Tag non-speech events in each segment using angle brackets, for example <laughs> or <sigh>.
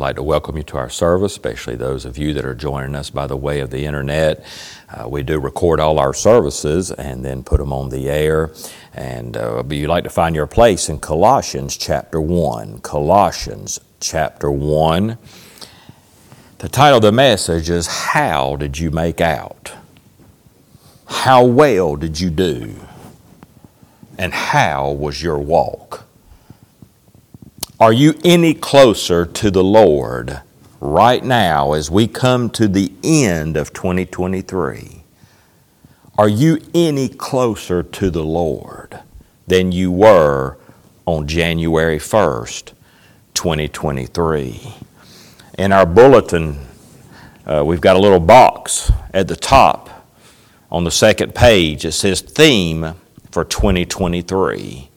like to welcome you to our service, especially those of you that are joining us by the way of the internet. Uh, we do record all our services and then put them on the air. And uh, you'd like to find your place in Colossians chapter 1. Colossians chapter 1. The title of the message is How Did You Make Out? How well did you do? And how was your walk? Are you any closer to the Lord right now as we come to the end of 2023? Are you any closer to the Lord than you were on January 1st, 2023? In our bulletin, uh, we've got a little box at the top on the second page. It says Theme for 2023.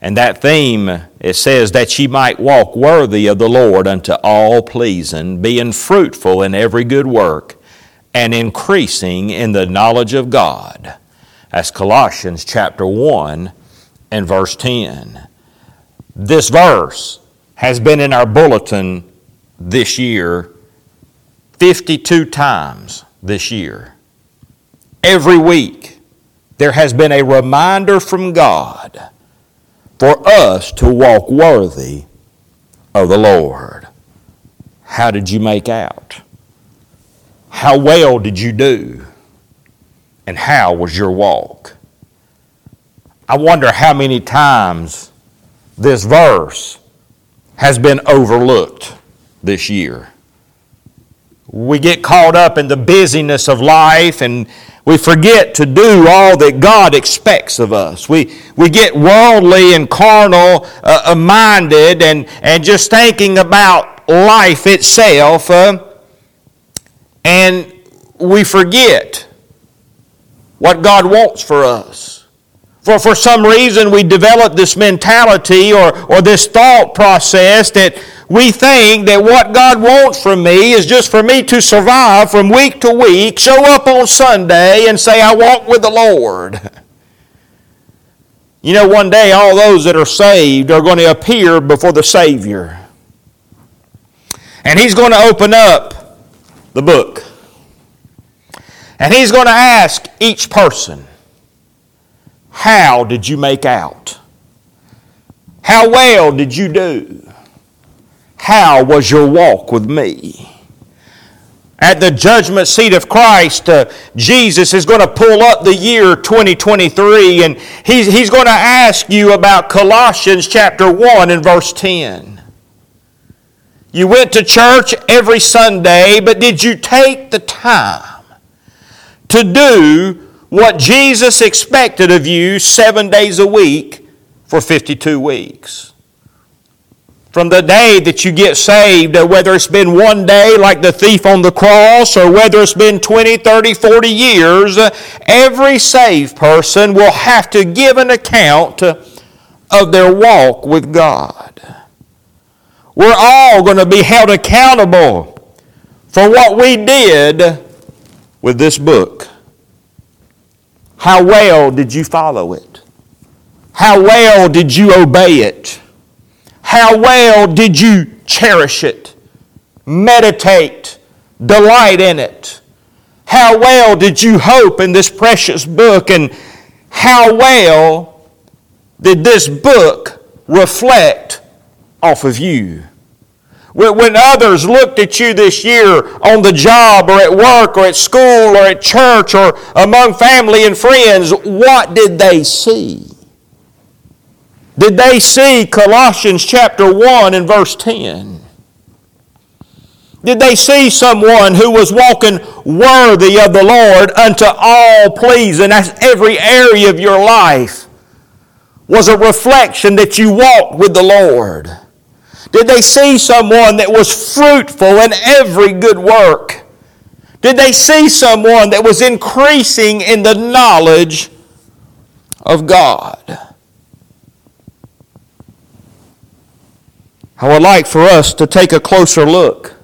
And that theme, it says, that ye might walk worthy of the Lord unto all pleasing, being fruitful in every good work, and increasing in the knowledge of God. That's Colossians chapter 1 and verse 10. This verse has been in our bulletin this year 52 times this year. Every week, there has been a reminder from God for us to walk worthy of the Lord. How did you make out? How well did you do? And how was your walk? I wonder how many times this verse has been overlooked this year. We get caught up in the busyness of life and we forget to do all that God expects of us. We, we get worldly and carnal uh, uh, minded and, and just thinking about life itself, uh, and we forget what God wants for us. For, for some reason, we develop this mentality or, or this thought process that we think that what God wants from me is just for me to survive from week to week, show up on Sunday, and say, I walk with the Lord. You know, one day all those that are saved are going to appear before the Savior. And He's going to open up the book. And He's going to ask each person, How did you make out? How well did you do? How was your walk with me? At the judgment seat of Christ, uh, Jesus is going to pull up the year 2023 and he's, he's going to ask you about Colossians chapter 1 and verse 10. You went to church every Sunday, but did you take the time to do what Jesus expected of you seven days a week for 52 weeks? from the day that you get saved, whether it's been one day like the thief on the cross or whether it's been 20, 30, 40 years, every saved person will have to give an account of their walk with God. We're all going to be held accountable for what we did with this book. How well did you follow it? How well did you obey it? How well did you cherish it, meditate, delight in it? How well did you hope in this precious book? And how well did this book reflect off of you? When others looked at you this year on the job or at work or at school or at church or among family and friends, what did they see? Did they see Colossians chapter 1 and verse 10? Did they see someone who was walking worthy of the Lord unto all pleasing? That's every area of your life was a reflection that you walked with the Lord. Did they see someone that was fruitful in every good work? Did they see someone that was increasing in the knowledge of God? I would like for us to take a closer look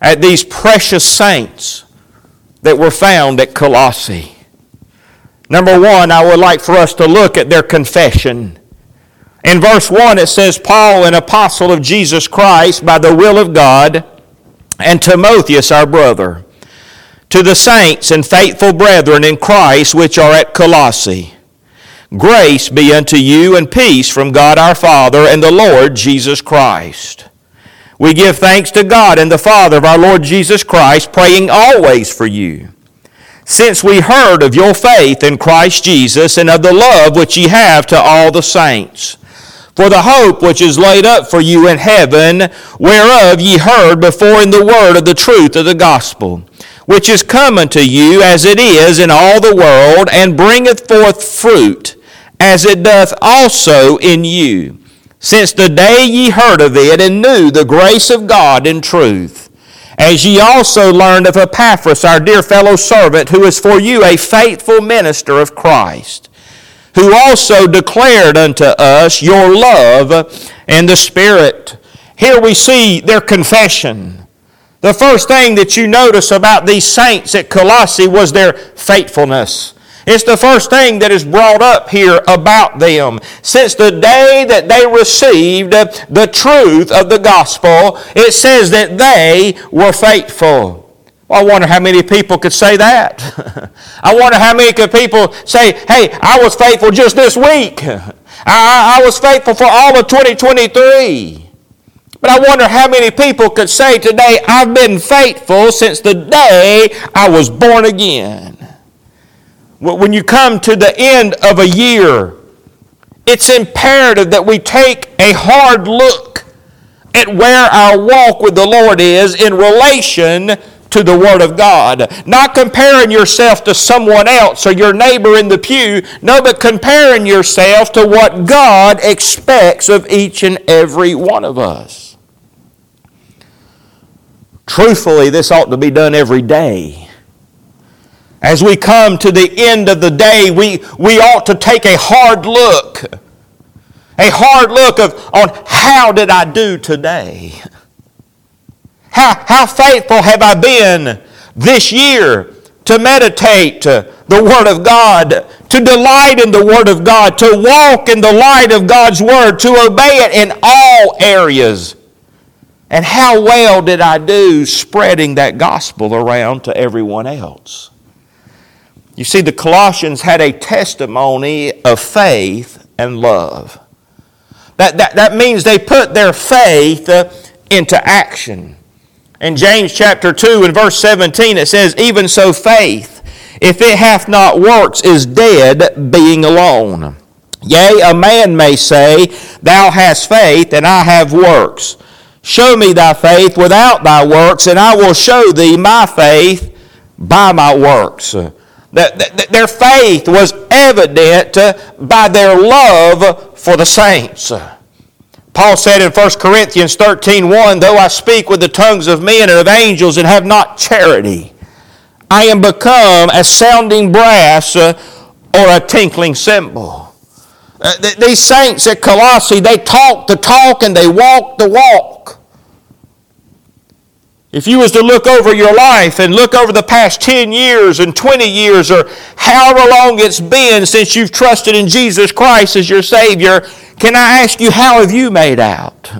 at these precious saints that were found at Colossae. Number one, I would like for us to look at their confession. In verse 1, it says, Paul, an apostle of Jesus Christ by the will of God, and Timotheus, our brother, to the saints and faithful brethren in Christ which are at Colossae. Grace be unto you and peace from God our Father and the Lord Jesus Christ. We give thanks to God and the Father of our Lord Jesus Christ, praying always for you since we heard of your faith in Christ Jesus and of the love which ye have to all the saints. For the hope which is laid up for you in heaven, whereof ye heard before in the word of the truth of the gospel, which is come unto you as it is in all the world, and bringeth forth fruit, as it doth also in you, since the day ye heard of it and knew the grace of God in truth. As ye also learned of Epaphras, our dear fellow servant, who is for you a faithful minister of Christ, who also declared unto us your love and the Spirit. Here we see their confession. The first thing that you notice about these saints at Colossae was their faithfulness. It's the first thing that is brought up here about them. Since the day that they received the truth of the gospel, it says that they were faithful. Well, I wonder how many people could say that. <laughs> I wonder how many could people say, hey, I was faithful just this week. <laughs> I, I was faithful for all of 2023. But I wonder how many people could say today, I've been faithful since the day I was born again. When you come to the end of a year, it's imperative that we take a hard look at where our walk with the Lord is in relation to the Word of God. Not comparing yourself to someone else or your neighbor in the pew, no, but comparing yourself to what God expects of each and every one of us. Truthfully, this ought to be done every day. As we come to the end of the day, we, we ought to take a hard look. A hard look of, on how did I do today? How, how faithful have I been this year to meditate the Word of God, to delight in the Word of God, to walk in the light of God's Word, to obey it in all areas? And how well did I do spreading that gospel around to everyone else? You see, the Colossians had a testimony of faith and love. That, that, that means they put their faith uh, into action. In James chapter 2 and verse 17, it says, Even so, faith, if it hath not works, is dead, being alone. Yea, a man may say, Thou hast faith, and I have works. Show me thy faith without thy works, and I will show thee my faith by my works. Their faith was evident by their love for the saints. Paul said in 1 Corinthians 13 1, Though I speak with the tongues of men and of angels and have not charity, I am become a sounding brass uh, or a tinkling cymbal. Uh, these saints at Colossae, they talk the talk and they walk the walk. If you was to look over your life and look over the past 10 years and 20 years or however long it's been since you've trusted in Jesus Christ as your Savior, can I ask you, how have you made out?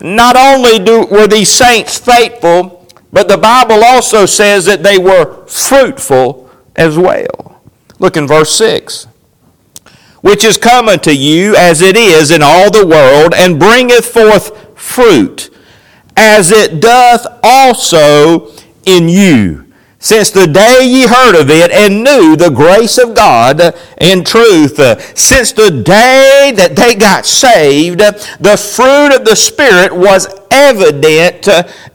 Not only do, were these saints faithful, but the Bible also says that they were fruitful as well. Look in verse 6. Which is come unto you as it is in all the world, and bringeth forth fruit as it doth also in you. Since the day ye heard of it and knew the grace of God in truth, since the day that they got saved, the fruit of the Spirit was evident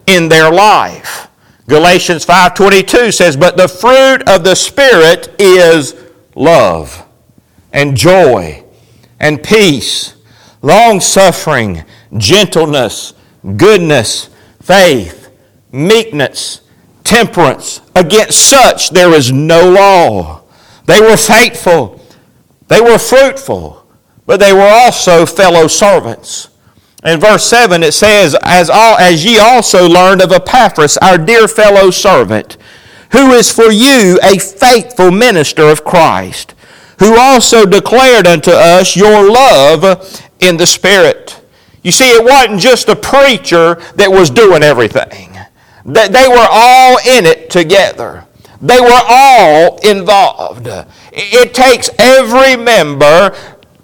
in their life. Galatians 5:22 says, "But the fruit of the Spirit is love and joy and peace, long suffering, gentleness, goodness, faith, meekness, temperance. Against such there is no law. They were faithful, they were fruitful, but they were also fellow servants. In verse 7 it says, As, all, as ye also learned of Epaphras, our dear fellow servant, who is for you a faithful minister of Christ who also declared unto us your love in the Spirit. You see, it wasn't just a preacher that was doing everything. They were all in it together. They were all involved. It takes every member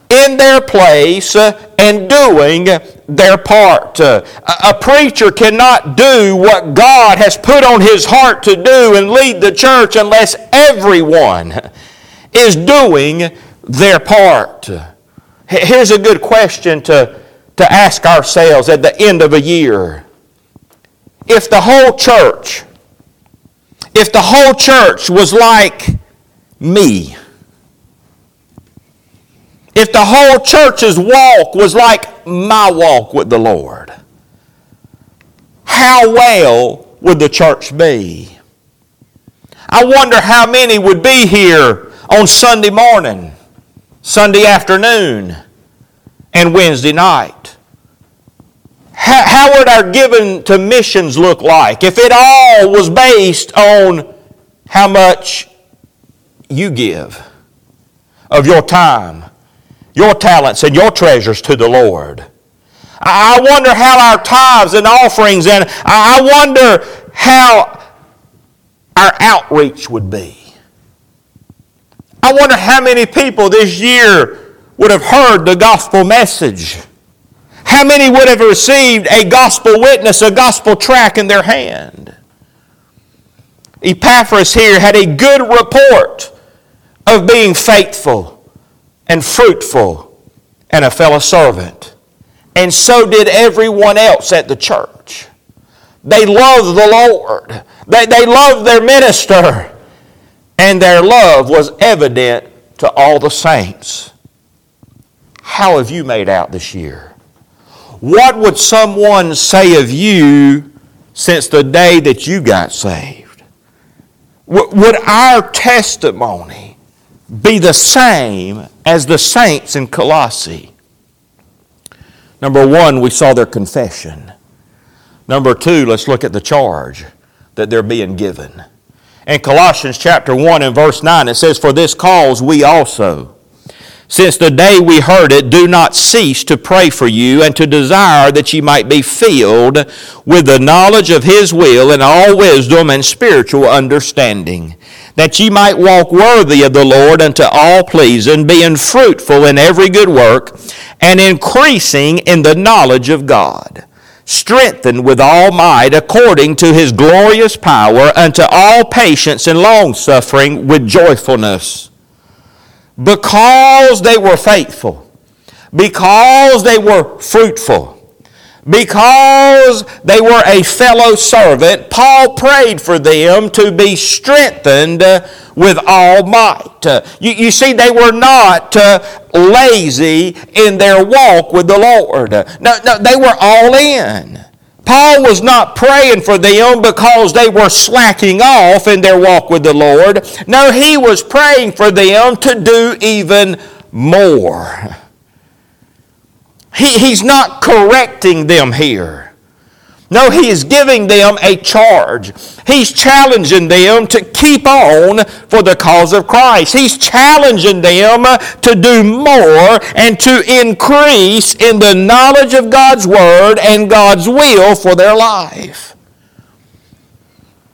in their place uh, and doing their part. Uh, a preacher cannot do what God has put on his heart to do and lead the church unless everyone is doing their part. Here's a good question to, to ask ourselves at the end of a year. If the whole church, if the whole church was like me, if the whole church's walk was like my walk with the Lord, how well would the church be? I wonder how many would be here on Sunday morning, Sunday afternoon, and Wednesday night. How, how would our giving to missions look like if it all was based on how much you give of your time, your talents, and your treasures to the Lord? I wonder how our tithes and offerings, and I wonder how our outreach would be. I wonder how many people this year would have heard the gospel message. How many would have received a gospel witness, a gospel tract in their hand? Epaphras here had a good report of being faithful and fruitful and a fellow servant. And so did everyone else at the church. They loved the Lord. They, they loved their minister and their love was evident to all the saints. How have you made out this year? What would someone say of you since the day that you got saved? Would our testimony be the same as the saints in Colossae? Number one, we saw their confession. Number two, let's look at the charge that they're being given. In Colossians chapter 1 and verse 9, it says, For this cause we also, since the day we heard it, do not cease to pray for you and to desire that ye might be filled with the knowledge of His will and all wisdom and spiritual understanding, that ye might walk worthy of the Lord unto all pleasing, being fruitful in every good work, and increasing in the knowledge of God strengthened with all might according to his glorious power unto all patience and longsuffering with joyfulness. Because they were faithful, because they were fruitful, because they were a fellow servant, Paul prayed for them to be strengthened with all might. Uh, you, you see, they were not uh, lazy in their walk with the Lord. No, no, they were all in. Paul was not praying for them because they were slacking off in their walk with the Lord. No, he was praying for them to do even more. He, he's not correcting them here. No, he is giving them a charge. He's challenging them to keep on for the cause of Christ. He's challenging them to do more and to increase in the knowledge of God's Word and God's will for their life.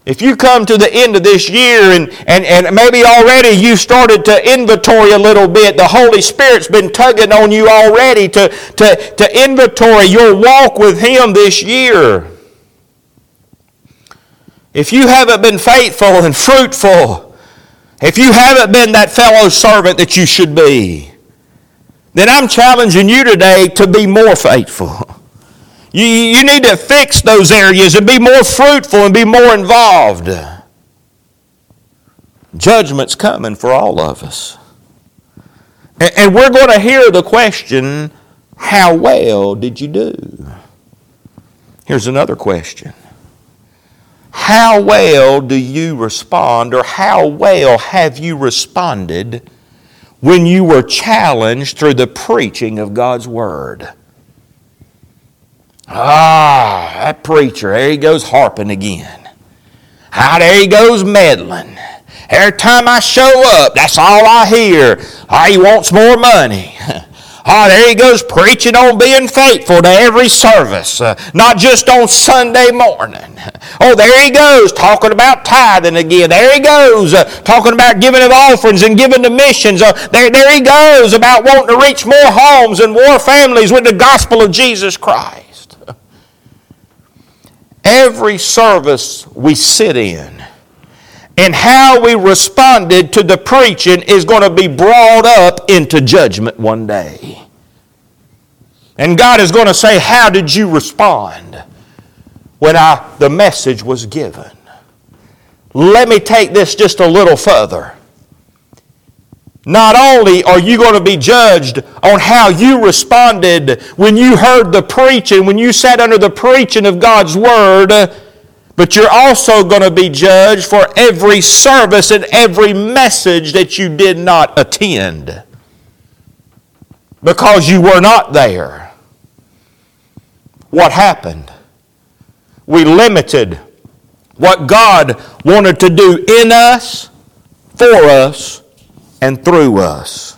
If you come to the end of this year and, and, and maybe already you started to inventory a little bit, the Holy Spirit's been tugging on you already to, to, to inventory your walk with Him this year. If you haven't been faithful and fruitful, if you haven't been that fellow servant that you should be, then I'm challenging you today to be more faithful. You, you need to fix those areas and be more fruitful and be more involved. Judgment's coming for all of us. And, and we're going to hear the question how well did you do? Here's another question How well do you respond, or how well have you responded when you were challenged through the preaching of God's Word? Ah, that preacher, there he goes harping again. Ah, there he goes meddling. Every time I show up, that's all I hear. Oh, he wants more money. Oh, <laughs> there he goes preaching on being faithful to every service, uh, not just on Sunday morning. Oh, there he goes talking about tithing again. There he goes uh, talking about giving of offerings and giving to missions. Uh, there, there he goes about wanting to reach more homes and more families with the gospel of Jesus Christ. <laughs> Every service we sit in and how we responded to the preaching is going to be brought up into judgment one day. And God is going to say, How did you respond when I, the message was given? Let me take this just a little further. Not only are you going to be judged on how you responded when you heard the preaching, when you sat under the preaching of God's Word, but you're also going to be judged for every service and every message that you did not attend because you were not there. What happened? We limited what God wanted to do in us, for us, and through us.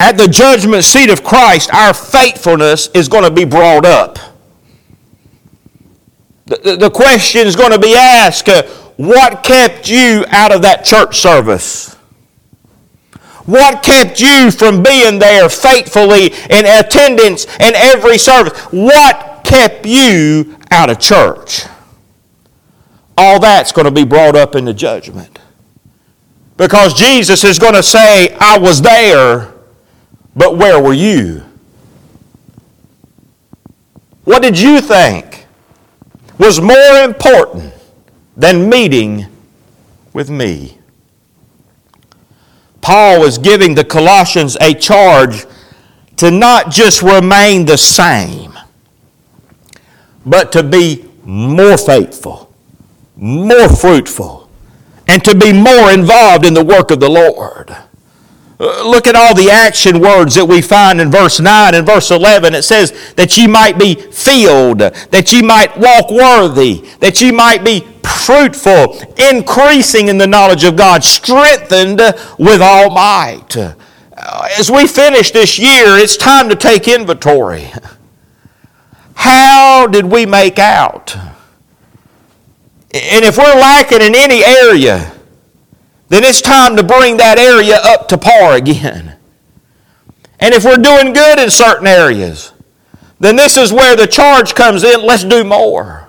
At the judgment seat of Christ, our faithfulness is going to be brought up. The, the question is going to be asked uh, what kept you out of that church service? What kept you from being there faithfully in attendance in every service? What kept you out of church? All that's going to be brought up in the judgment. Because Jesus is going to say, I was there, but where were you? What did you think? was more important than meeting with me. Paul was giving the Colossians a charge to not just remain the same, but to be more faithful, more fruitful, and to be more involved in the work of the Lord. Uh, look at all the action words that we find in verse 9 and verse 11. It says that ye might be filled, that ye might walk worthy, that ye might be fruitful, increasing in the knowledge of God, strengthened with all might. Uh, as we finish this year, it's time to take inventory. <laughs> How did we make out? And if we're lacking in any area, then it's time to bring that area up to par again. And if we're doing good in certain areas, then this is where the charge comes in. Let's do more.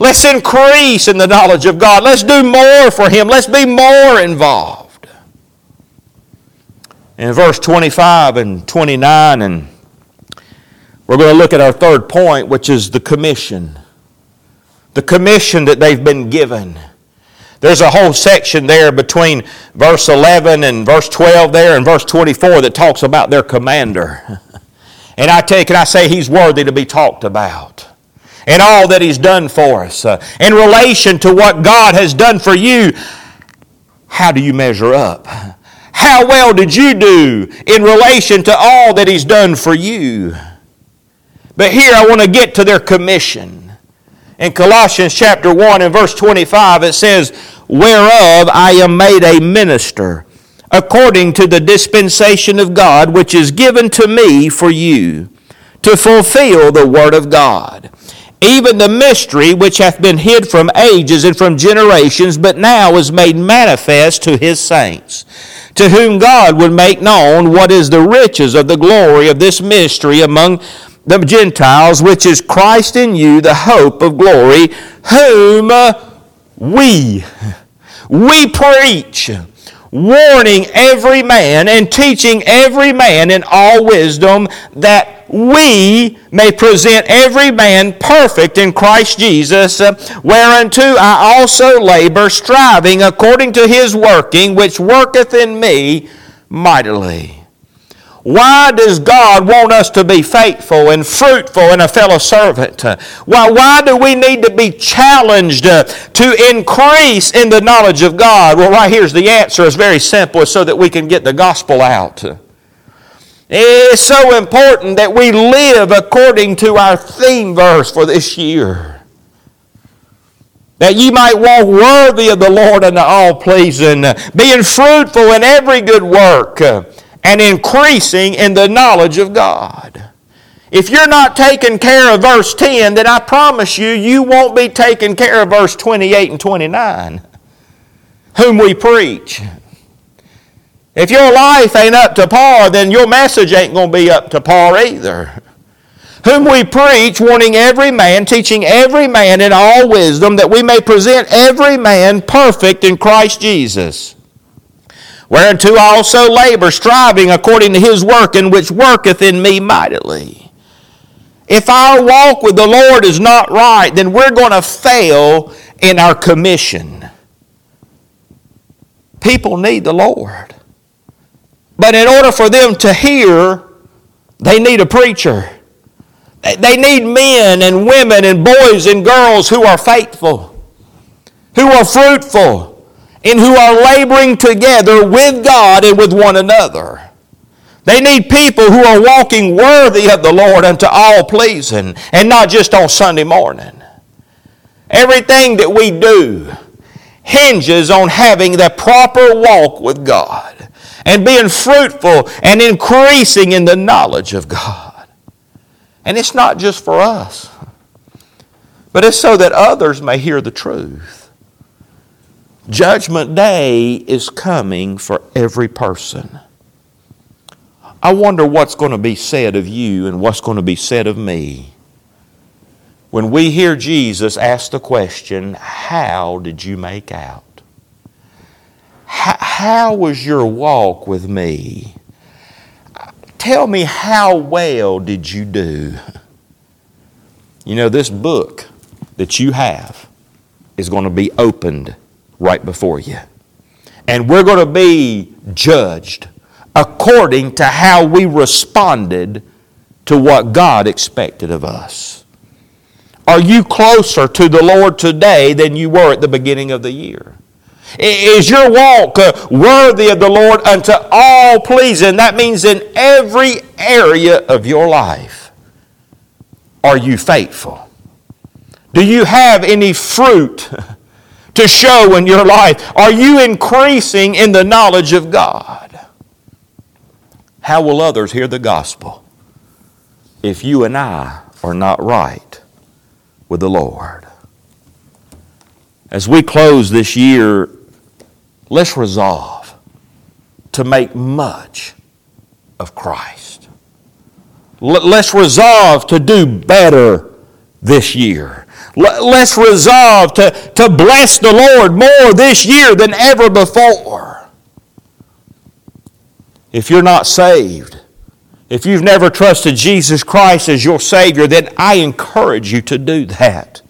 Let's increase in the knowledge of God. Let's do more for Him. Let's be more involved. In verse 25 and 29, and we're going to look at our third point, which is the commission. The commission that they've been given. There's a whole section there between verse 11 and verse 12 there and verse 24 that talks about their commander. <laughs> And I take and I say he's worthy to be talked about. And all that he's done for us. Uh, in relation to what God has done for you, how do you measure up? How well did you do in relation to all that he's done for you? But here I want to get to their commission. In Colossians chapter 1 and verse 25, it says, Whereof I am made a minister, according to the dispensation of God, which is given to me for you, to fulfill the word of God. Even the mystery which hath been hid from ages and from generations, but now is made manifest to his saints, to whom God would make known what is the riches of the glory of this mystery among the Gentiles, which is Christ in you, the hope of glory, whom uh, we, <laughs> we preach, warning every man and teaching every man in all wisdom that we may present every man perfect in Christ Jesus, uh, whereunto I also labor, striving according to his working, which worketh in me mightily. Why does God want us to be faithful and fruitful and a fellow servant? Why, why do we need to be challenged uh, to increase in the knowledge of God? Well, right here's the answer. It's very simple. It's so that we can get the gospel out. It's so important that we live according to our theme verse for this year. that ye might walk worthy of the Lord unto all pleasing, being fruitful in every good work, and increasing in the knowledge of God. If you're not taking care of verse 10, then I promise you, you won't be taking care of verse 28 and 29, whom we preach. If your life ain't up to par, then your message ain't going to be up to par either whom we preach, warning every man, teaching every man in all wisdom, that we may present every man perfect in Christ Jesus. Whereunto I also labor, striving according to his work, in which worketh in me mightily. If our walk with the Lord is not right, then we're going to fail in our commission. People need the Lord. But in order for them to hear, they need a preacher. They need men and women and boys and girls who are faithful, who are fruitful, and who are laboring together with God and with one another. They need people who are walking worthy of the Lord unto all pleasing, and not just on Sunday morning. Everything that we do hinges on having the proper walk with God and being fruitful and increasing in the knowledge of God. And it's not just for us, but it's so that others may hear the truth. Judgment Day is coming for every person. I wonder what's going to be said of you and what's going to be said of me when we hear Jesus ask the question, How did you make out? How was your walk with me? Tell me how well did you do? You know, this book that you have is going to be opened right before you. And we're going to be judged according to how we responded to what God expected of us. Are you closer to the Lord today than you were at the beginning of the year? Is your walk uh, worthy of the Lord unto all pleasing? That means in every area of your life. Are you faithful? Do you have any fruit <laughs> to show in your life? Are you increasing in the knowledge of God? How will others hear the gospel if you and I are not right with the Lord? As we close this year let's resolve to make much of Christ. Let's resolve to do better this year. Let's resolve to, to bless the Lord more this year than ever before. If you're not saved, if you've never trusted Jesus Christ as your Savior, then I encourage you to do that.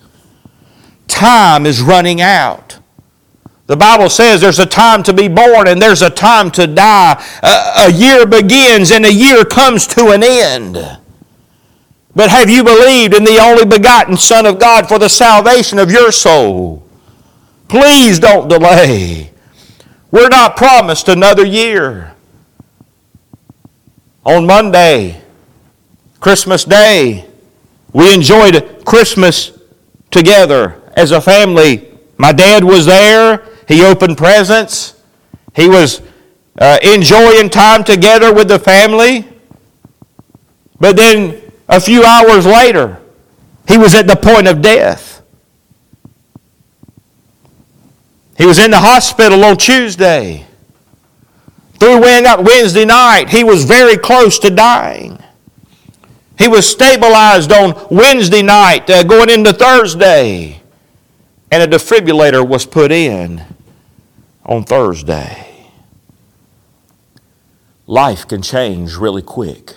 Time is running out. The Bible says there's a time to be born and there's a time to die. A, a, year begins and a year comes to an end. But have you believed in the only begotten Son of God for the salvation of your soul? Please don't delay. We're not promised another year. On Monday, Christmas Day, we enjoyed Christmas together as a family. My dad was there. He opened presents. He was uh, enjoying time together with the family. But then a few hours later, he was at the point of death. He was in the hospital on Tuesday. Through Wednesday night, he was very close to dying. He was stabilized on Wednesday night, uh, going into Thursday, and a defibrillator was put in on Thursday. Life can change really quick.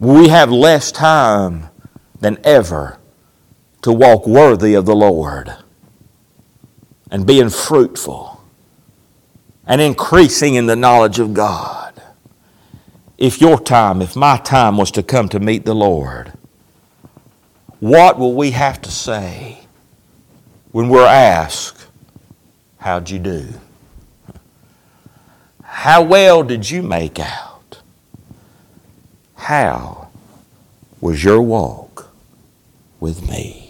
We have less time than ever to walk worthy of the Lord and being fruitful and increasing in the knowledge of God. If your time, if my time was to come to meet the Lord, what will we have to say when we're asked, How'd you do? How well did you make out? How was your walk with me?